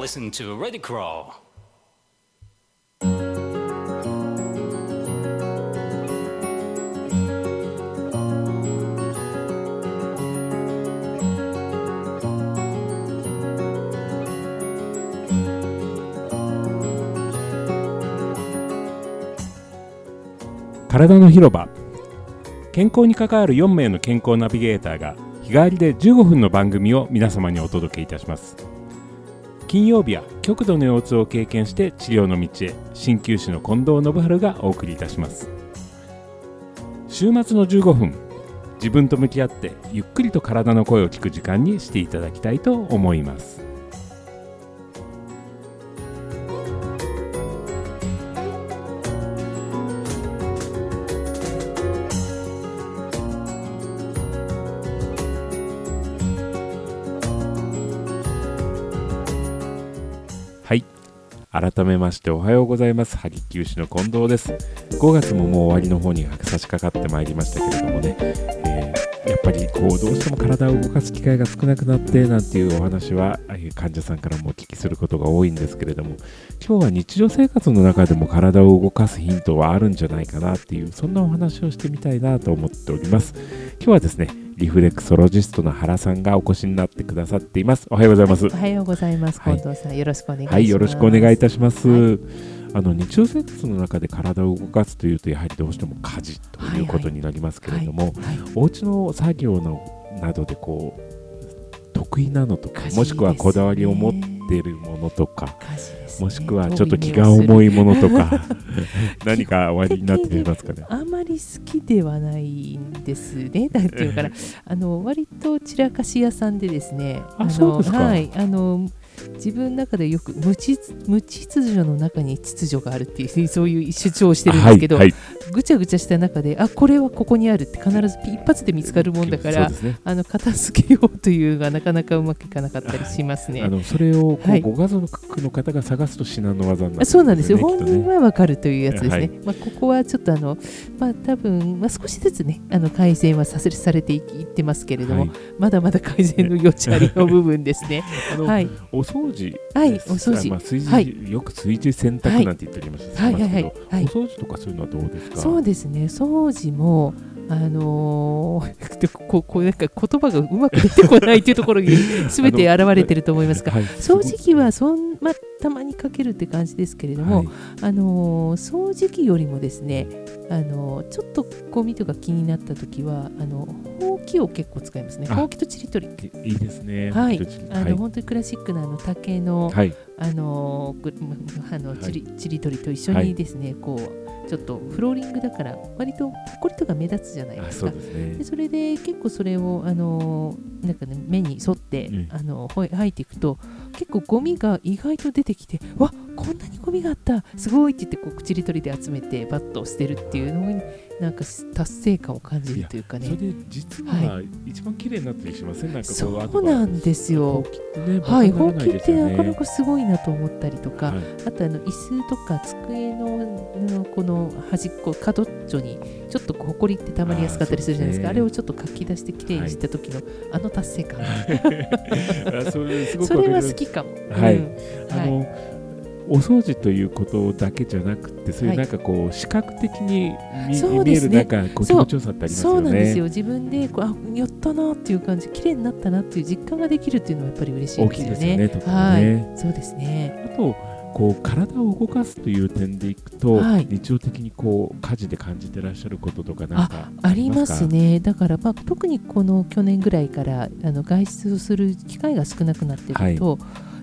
listen to Ready Crawl. 体の広場健康に関わる4名の健康ナビゲーターが日替わりで15分の番組を皆様にお届けいたします金曜日は極度の腰痛を経験して治療の道へ。鍼灸師の近藤信春がお送りいたします。週末の15分自分と向き合ってゆっくりと体の声を聞く時間にしていただきたいと思います。改めましておはようございます。萩九州の近藤です。5月ももう終わりの方に差し掛かってまいりましたけれどもね、っぱりこうどうしても体を動かす機会が少なくなってなんていうお話はえー患者さんからもお聞きすることが多いんですけれども今日は日常生活の中でも体を動かすヒントはあるんじゃないかなっていうそんなお話をしてみたいなと思っております今日はですねリフレクソロジストの原さんがお越しになってくださっていますおはようございますおはようございます。はい近藤さん、よろしくお願いします。はい、よろしくお願いいたします。はあの日常生活の中で体を動かすというとやはりどうしても家事ということになりますけれども、はいお家の作業のなどでこう得意なのとか、家事もしくはこだわりを持っているものとか、ねもしくはちょっと気が重いものとか 何かおありになっていますかね。あんまり好きではないんですね。なんていうかな、あの割と散らかし屋さんでですね。あのそうですかはい、あの自分の中でよく無秩無秩序の中に秩序があるっていうそういう主張をしてるんですけど、はい、はい。ぐちゃぐちゃした中であこれはここにあるって必ず一発で見つかるもんだからね。あの片付けようというがなかなかうまくいかなかったりしますね。あのそれをこう、はい。ご家族の方が探すと至難の技になるあそうなんですよ、ね。本人はわかるというやつですね、はい。まあ、ここはちょっとあの、まあ多分まあ少しずつね、あの改善はさせされていってますけれども、はい。まだまだ改善の余地ありの部分ですね。はい、お掃除はいお掃除。あまあ、炊事はい。よく炊事洗濯なんて言っておりました。はい。はいはいはい。お掃除とかそういうのはどうですか？そうですね、掃除も、あのーで ここうなんか言葉がうまく出てこないというところに 全て現れてると思いますが、はい。掃除機はそん、まあ、たまにかけるって感じですけれども、はい。あのー掃除機よりもですね、あのーちょっとゴミとか気になった時はあのほうきを結構使いますね。あほうきとちりとりいいですね。はい。あの、はい。本当にクラシックなあの竹の、はい。あの あのはい。ちりちりとりと一緒はいにですね、こうちょっとフローリングだから割とほこりとか目立つじゃないあですかそうですねで。それで結構それをあのーなんかね目に沿って、うんあのほい吐いていくと結構ゴミが意外と出てきてわこんなにゴミがあったすごいって言ってこう口り取りで集めてバッと捨てるっていうのになんか達成感を感じるというかね。それで実は一番綺麗になったりしません？なんかこそう。なんですよ。はい、ほうきってなかなかすごいなと思ったりとか、はい。あとあの椅子とか机ののこの端っこ角っちょにちょっとほこりってたまりやすかったりするじゃないですか。あれをちょっとかき出してきれいにした時の、あの達成感。あそれすごくそれは好きかも。はい。うん。はい。あの、お掃除ということだけじゃなくてそういうなんかこう視覚的に見,、そう見えるですねなんかこう気持ちよさってありますよね。そうなんですよ自分でこうあやったなっていう感じ綺麗になったなっていう実感ができるっていうのはやっぱり嬉しい大きいですよね。ですよね。はいね。そうですね。あとこう体を動かすという点でいくと、はい日常的にこう家事で感じてらっしゃることとかなんかありますか？ね。だから、まあ、特にこの去年ぐらいからあの外出をする機会が少なくなってると、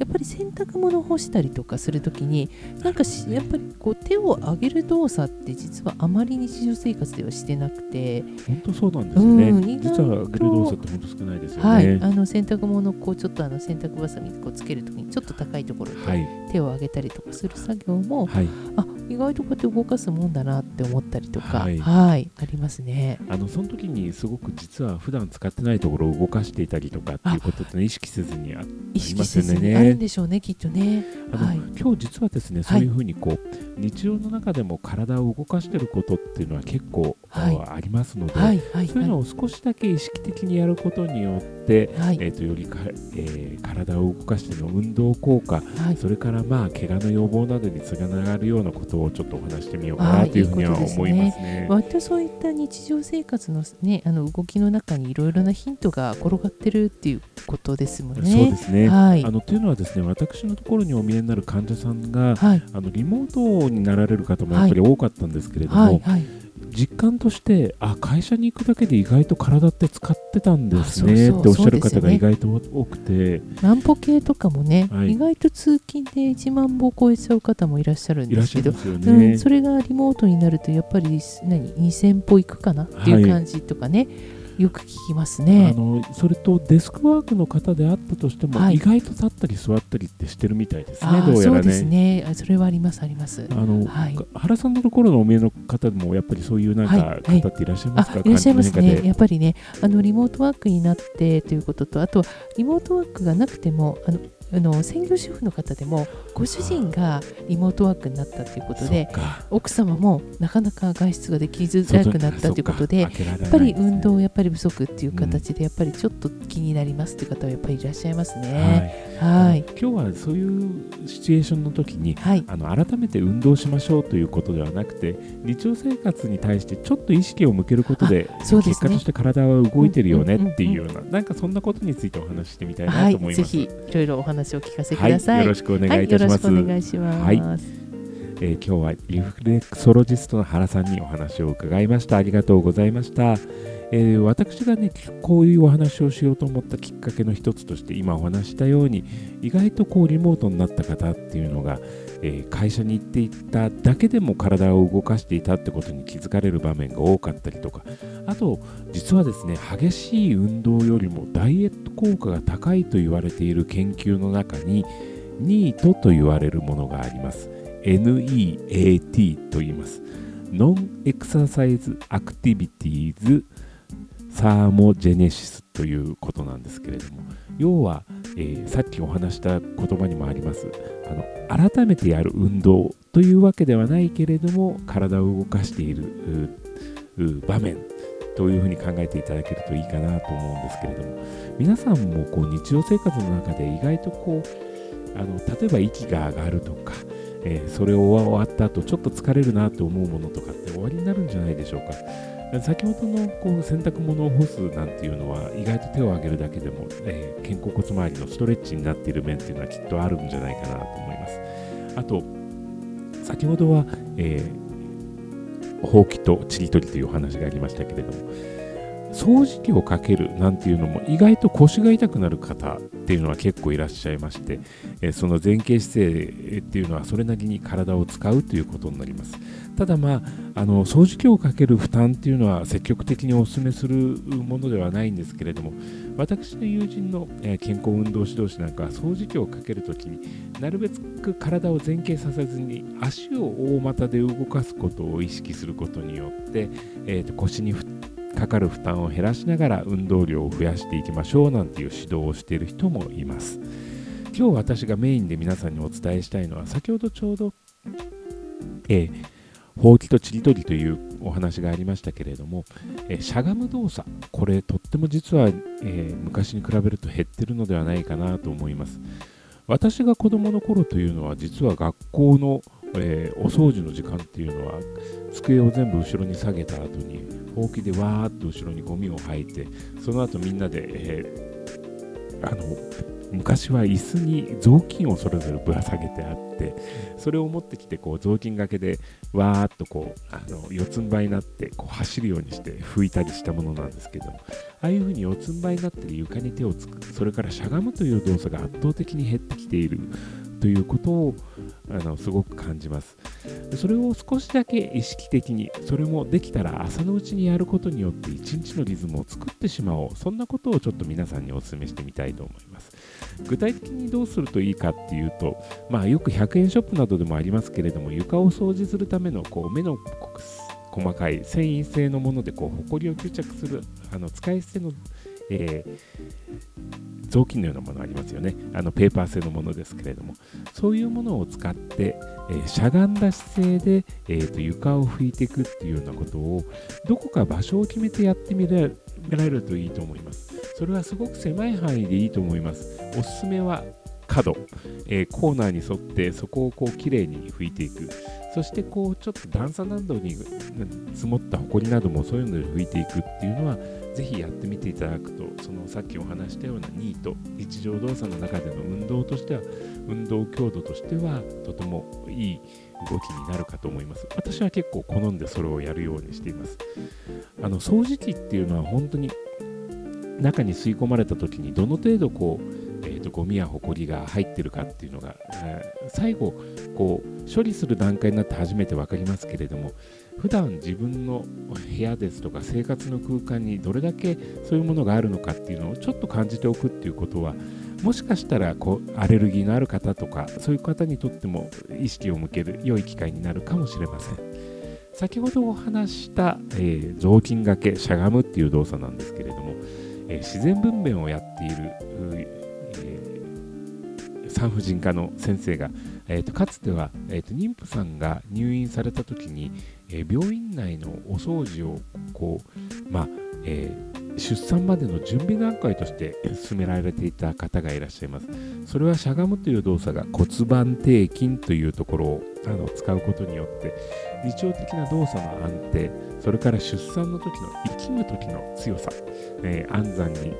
やっぱり洗濯物を干したりとかするときになんかしやっぱりこう手を上げる動作って実はあまり日常生活ではしてなくて、本当そうなんですね。うん実はグル動作って本当少ないですよね。はい、あの洗濯物をこうちょっとあの洗濯ばさみこうつけるときにちょっと高いところではい手を上げたりとかする作業も、はいあ意外とこうやって動かすもんだなって思ったりとか、はい。はい、ありますね。あのその時にすごく実は普段使ってないところを動かしていたりとかっていうことって、ね、意識せずにありますよね。にあるんでしょうね、きっとね。あの、はい。今日実はですねそういうふうにこう、日常の中でも体を動かしてることっていうのは結構、はい。あありますので、はい、はい、そういうのを少しだけ意識的にやることによって、はい、えー、とよりか、えー体を動かしての運動効果はい、それからまあ怪我の予防などにつながるようなことをちょっとお話してみようかはないというふうには思いますね。割とそういった日常生活の,、ね、あの動きの中にいろいろなヒントが転がってるっていうことですもんね。そうですね、はい。あのというのはですね私のところにお見えになる患者さんがはい、あのリモートになられる方もやっぱり多かったんですけれども、はい、はい、実感としてあ会社に行くだけで意外と体って使ってたんですねっておっしゃる方が意外と多くて、万歩計とかもね、はい。意外と通勤で1万歩を超えちゃう方もいらっしゃるんですけど、ね。うん、それがリモートになるとやっぱり何2000歩いくかなっていう感じとかね、よく聞きますあね。のそれとデスクワークの方であったとしても、はい意外と立ったり座ったりってしてるみたいですね、どうやらそうですね。ねあそれはありますあります。あのはい原さんのところのお見えの方でもやっぱりそういうなんかはいはい方っていらっしゃいますか、あいらっしゃいますね。やっぱりね、あのリモートワークになってということと、あとリモートワークがなくても、あのあの専業主婦の方でも、ご主人がリモートワークになったということで、奥様もなかなか外出ができづらくなったということで、やっぱり運動やっぱり不足っていう形で、やっぱりちょっと気になりますという方はやっぱりいらっしゃいますね。はいはい。今日はそういうシチュエーションの時にはい。あの改めて運動しましょうということではなくて日常生活に対してちょっと意識を向けることでそうですね結果として体は動いてるよねっていうようななんかそんなことについてお話ししてみたいはなと思います。いぜひいろいろお話を聞かせてくはい、ださい。よろしくお願いいはい、よろしたします。くお願いします。はいえー今日はリフレクソロジストの原さんにお話を伺いました。ありがとうございました。えー私がね、こういうお話をしようと思ったきっかけの一つとして、今お話ししたように、意外とこうリモートになった方っていうのが、えー会社に行っていただけでも体を動かしていたってことに気づかれる場面が多かったりとか、あと、実はですね、激しい運動よりもダイエット効果が高いと言われている研究の中に、ニートと言われるものがあります。NEAT と言います。Non-Exercise Activities Thermogenesis ということなんですけれども、要は、えーさっきお話した言葉にもありますあの、改めてやる運動というわけではないけれども、体を動かしている場面というふうに考えていただけるといいかなと思うんですけれども、皆さんもこう日常生活の中で意外とこう、あの例えば息が上がるとか、えーそれを終わった後ちょっと疲れるなと思うものとかって終わりになるんじゃないでしょうか。先ほどのこう洗濯物を干すなんていうのは意外と手を挙げるだけでも、えー肩甲骨周りのストレッチになっている面っていうのはきっとあるんじゃないかなと思います。あと、先ほどは、えーほうきとちりとりというお話がありましたけれども、掃除機をかけるなんていうのも意外と腰が痛くなる方っていうのは結構いらっしゃいまして、えその前傾姿勢っていうのはそれなりに体を使うということになります。ただまあ、あの掃除機をかける負担っていうのは積極的にお勧めするものではないんですけれども、私の友人の、え健康運動指導士なんかは掃除機をかけるときになるべく体を前傾させずに足を大股で動かすことを意識することによって、えーと腰に負かかる負担を減らしながら運動量を増やしていきましょうなんていう指導をしている人もいます。今日私がメインで皆さんにお伝えしたいのは先ほどちょうど、えーほうきとちりとりというお話がありましたけれども、えーしゃがむ動作これとっても実は、えー昔に比べると減ってるのではないかなと思います私が子供の頃というのは実は学校の、えーお掃除の時間っていうのは机を全部後ろに下げた後にほうきでわーっと後ろにゴミを吐いてその後みんなで、えーあの昔は椅子に雑巾をそれぞれぶら下げてあってそれを持ってきてこう雑巾がけでわーっとこうあの四つん這いになってこう走るようにして拭いたりしたものなんですけどああいうふうに四つん這いになってる床に手をつくそれからしゃがむという動作が圧倒的に減ってきている。ということをあのすごく感じます。それを少しだけ意識的にそれもできたら朝のうちにやることによって一日のリズムを作ってしまおう。そんなことをちょっと皆さんにお勧めしてみたいと思います。具体的にどうするといいかっていうと、まあ、よく100円ショップなどでもありますけれども床を掃除するためのこう目の細かい繊維性のものでこうホコリを吸着するあの使い捨ての、えー、雑巾のようなものありますよね。あのペーパー製のものですけれども。そういうものを使って、えー、しゃがんだ姿勢で、えーと、床を拭いていくっていうようなことをどこか場所を決めてやってみられるといいと思います。それはすごく狭い範囲でいいと思います。おすすめは角、えー、コーナーに沿ってそこをこうきれいに拭いていく。そしてこうちょっと段差などに積もったホコリなどもそういうので拭いていくっていうのはぜひやってみていただくとそのさっきお話したようなニート日常動作の中での運動としては運動強度としてはとてもいい動きになるかと思います。私は結構好んでそれをやるようにしています。あの掃除機っていうのは本当に中に吸い込まれた時にどの程度こうえーと、ゴミやホコリが入ってるかっていうのが、えー、最後こう処理する段階になって初めて分かりますけれども普段自分の部屋ですとか生活の空間にどれだけそういうものがあるのかっていうのをちょっと感じておくっていうことはもしかしたらこうアレルギーのある方とかそういう方にとっても意識を向ける良い機会になるかもしれません。先ほどお話した、えー、雑巾がけしゃがむっていう動作なんですけれども、えー、自然分娩をやっている産婦人科の先生が、えーと、かつては、えーと、妊婦さんが入院された時に、えー、病院内のお掃除をこう、まあえー、出産までの準備段階として進められていた方がいらっしゃいます。それはしゃがむという動作が骨盤底筋というところをあの使うことによって日常的な動作の安定それから出産の時の生きむ時の強さ、えー、安産に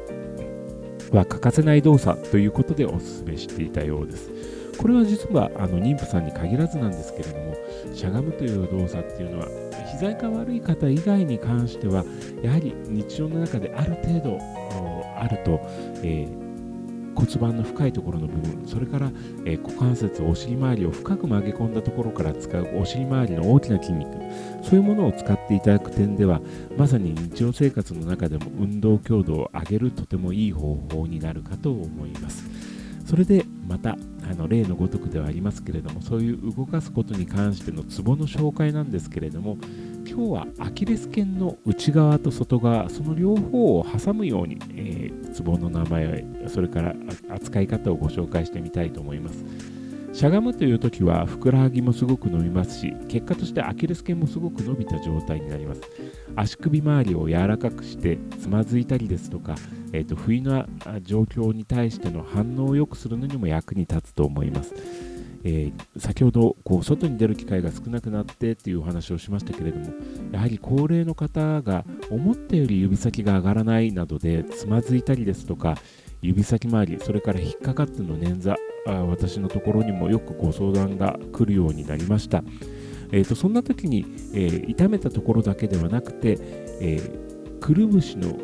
は欠かせない動作ということでお勧めしていたようです。これは実はあの妊婦さんに限らずなんですけれども、しゃがむという動作っていうのは、膝が悪い方以外に関しては、やはり日常の中である程度あると、えー骨盤の深いところの部分それから、え、股関節お尻周りを深く曲げ込んだところから使うお尻周りの大きな筋肉そういうものを使っていただく点ではまさに日常生活の中でも運動強度を上げるとてもいい方法になるかと思います。それでまたあの例のごとくではありますけれどもそういう動かすことに関してのツボの紹介なんですけれども今日はアキレス腱の内側と外側その両方を挟むように、えー、ツボの名前それから扱い方をご紹介してみたいと思います。しゃがむという時はふくらはぎもすごく伸びますし結果としてアキレス腱もすごく伸びた状態になります。足首周りを柔らかくしてつまずいたりですとか、えーと不意な状況に対しての反応を良くするのにも役に立つと思います。えー、先ほどこう外に出る機会が少なくなってっていうお話をしましたけれどもやはり高齢の方が思ったより指先が上がらないなどでつまずいたりですとか指先周りそれから引っかかっての捻挫あ私のところにもよくご相談が来るようになりました、えーと、そんな時に、えー、痛めたところだけではなくて、えー、くるぶしの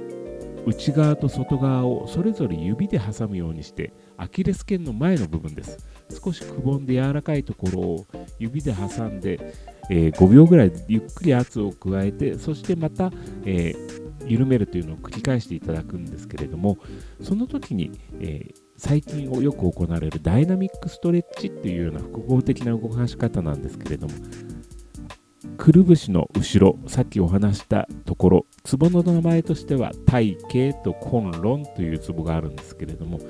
内側と外側をそれぞれ指で挟むようにしてアキレス腱の前の部分です。少しくぼんで柔らかいところを指で挟んで、えー、5秒ぐらいゆっくり圧を加えてそしてまた、えー、緩めるというのを繰り返していただくんですけれどもその時に、えー、最近よく行われるダイナミックストレッチっていうような複合的な動かし方なんですけれどもくるぶしの後ろさっきお話したところツボの名前としては体形と根論というツボがあるんですけれども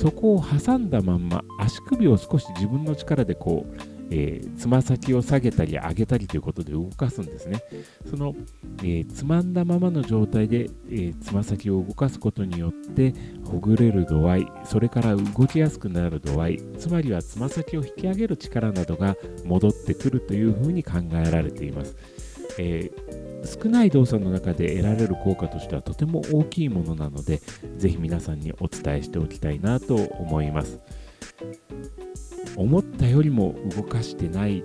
そこを挟んだまんま足首を少し自分の力でこう、えー、つま先を下げたり上げたりということで動かすんですね。その、えー、つまんだままの状態でえつま先を動かすことによってほぐれる度合いそれから動きやすくなる度合いつまりはつま先を引き上げる力などが戻ってくるというふうに考えられています。えー少ない動作の中で得られる効果としてはとても大きいものなので是非皆さんにお伝えしておきたいなと思います。思ったよりも動かしてない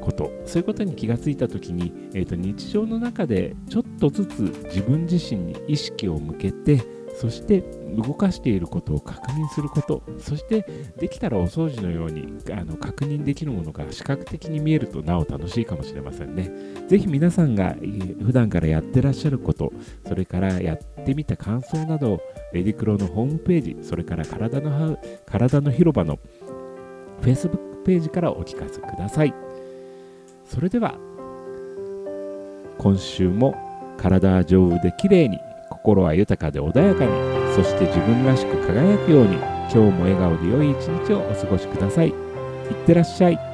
こと。そういうことに気がついた時に、えーと、日常の中でちょっとずつ自分自身に意識を向けてそして動かしていることを確認することそしてできたらお掃除のようにあの確認できるものが視覚的に見えるとなお楽しいかもしれませんね。ぜひ皆さんが普段からやってらっしゃることそれからやってみた感想などをレディクロのホームページそれから体の体の広場の Facebook ページからお聞かせください。それでは今週も体は丈夫で綺麗に心は豊かで穏やかにそして自分らしく輝くように今日も笑顔で良い一日をお過ごしください。いってらっしゃい。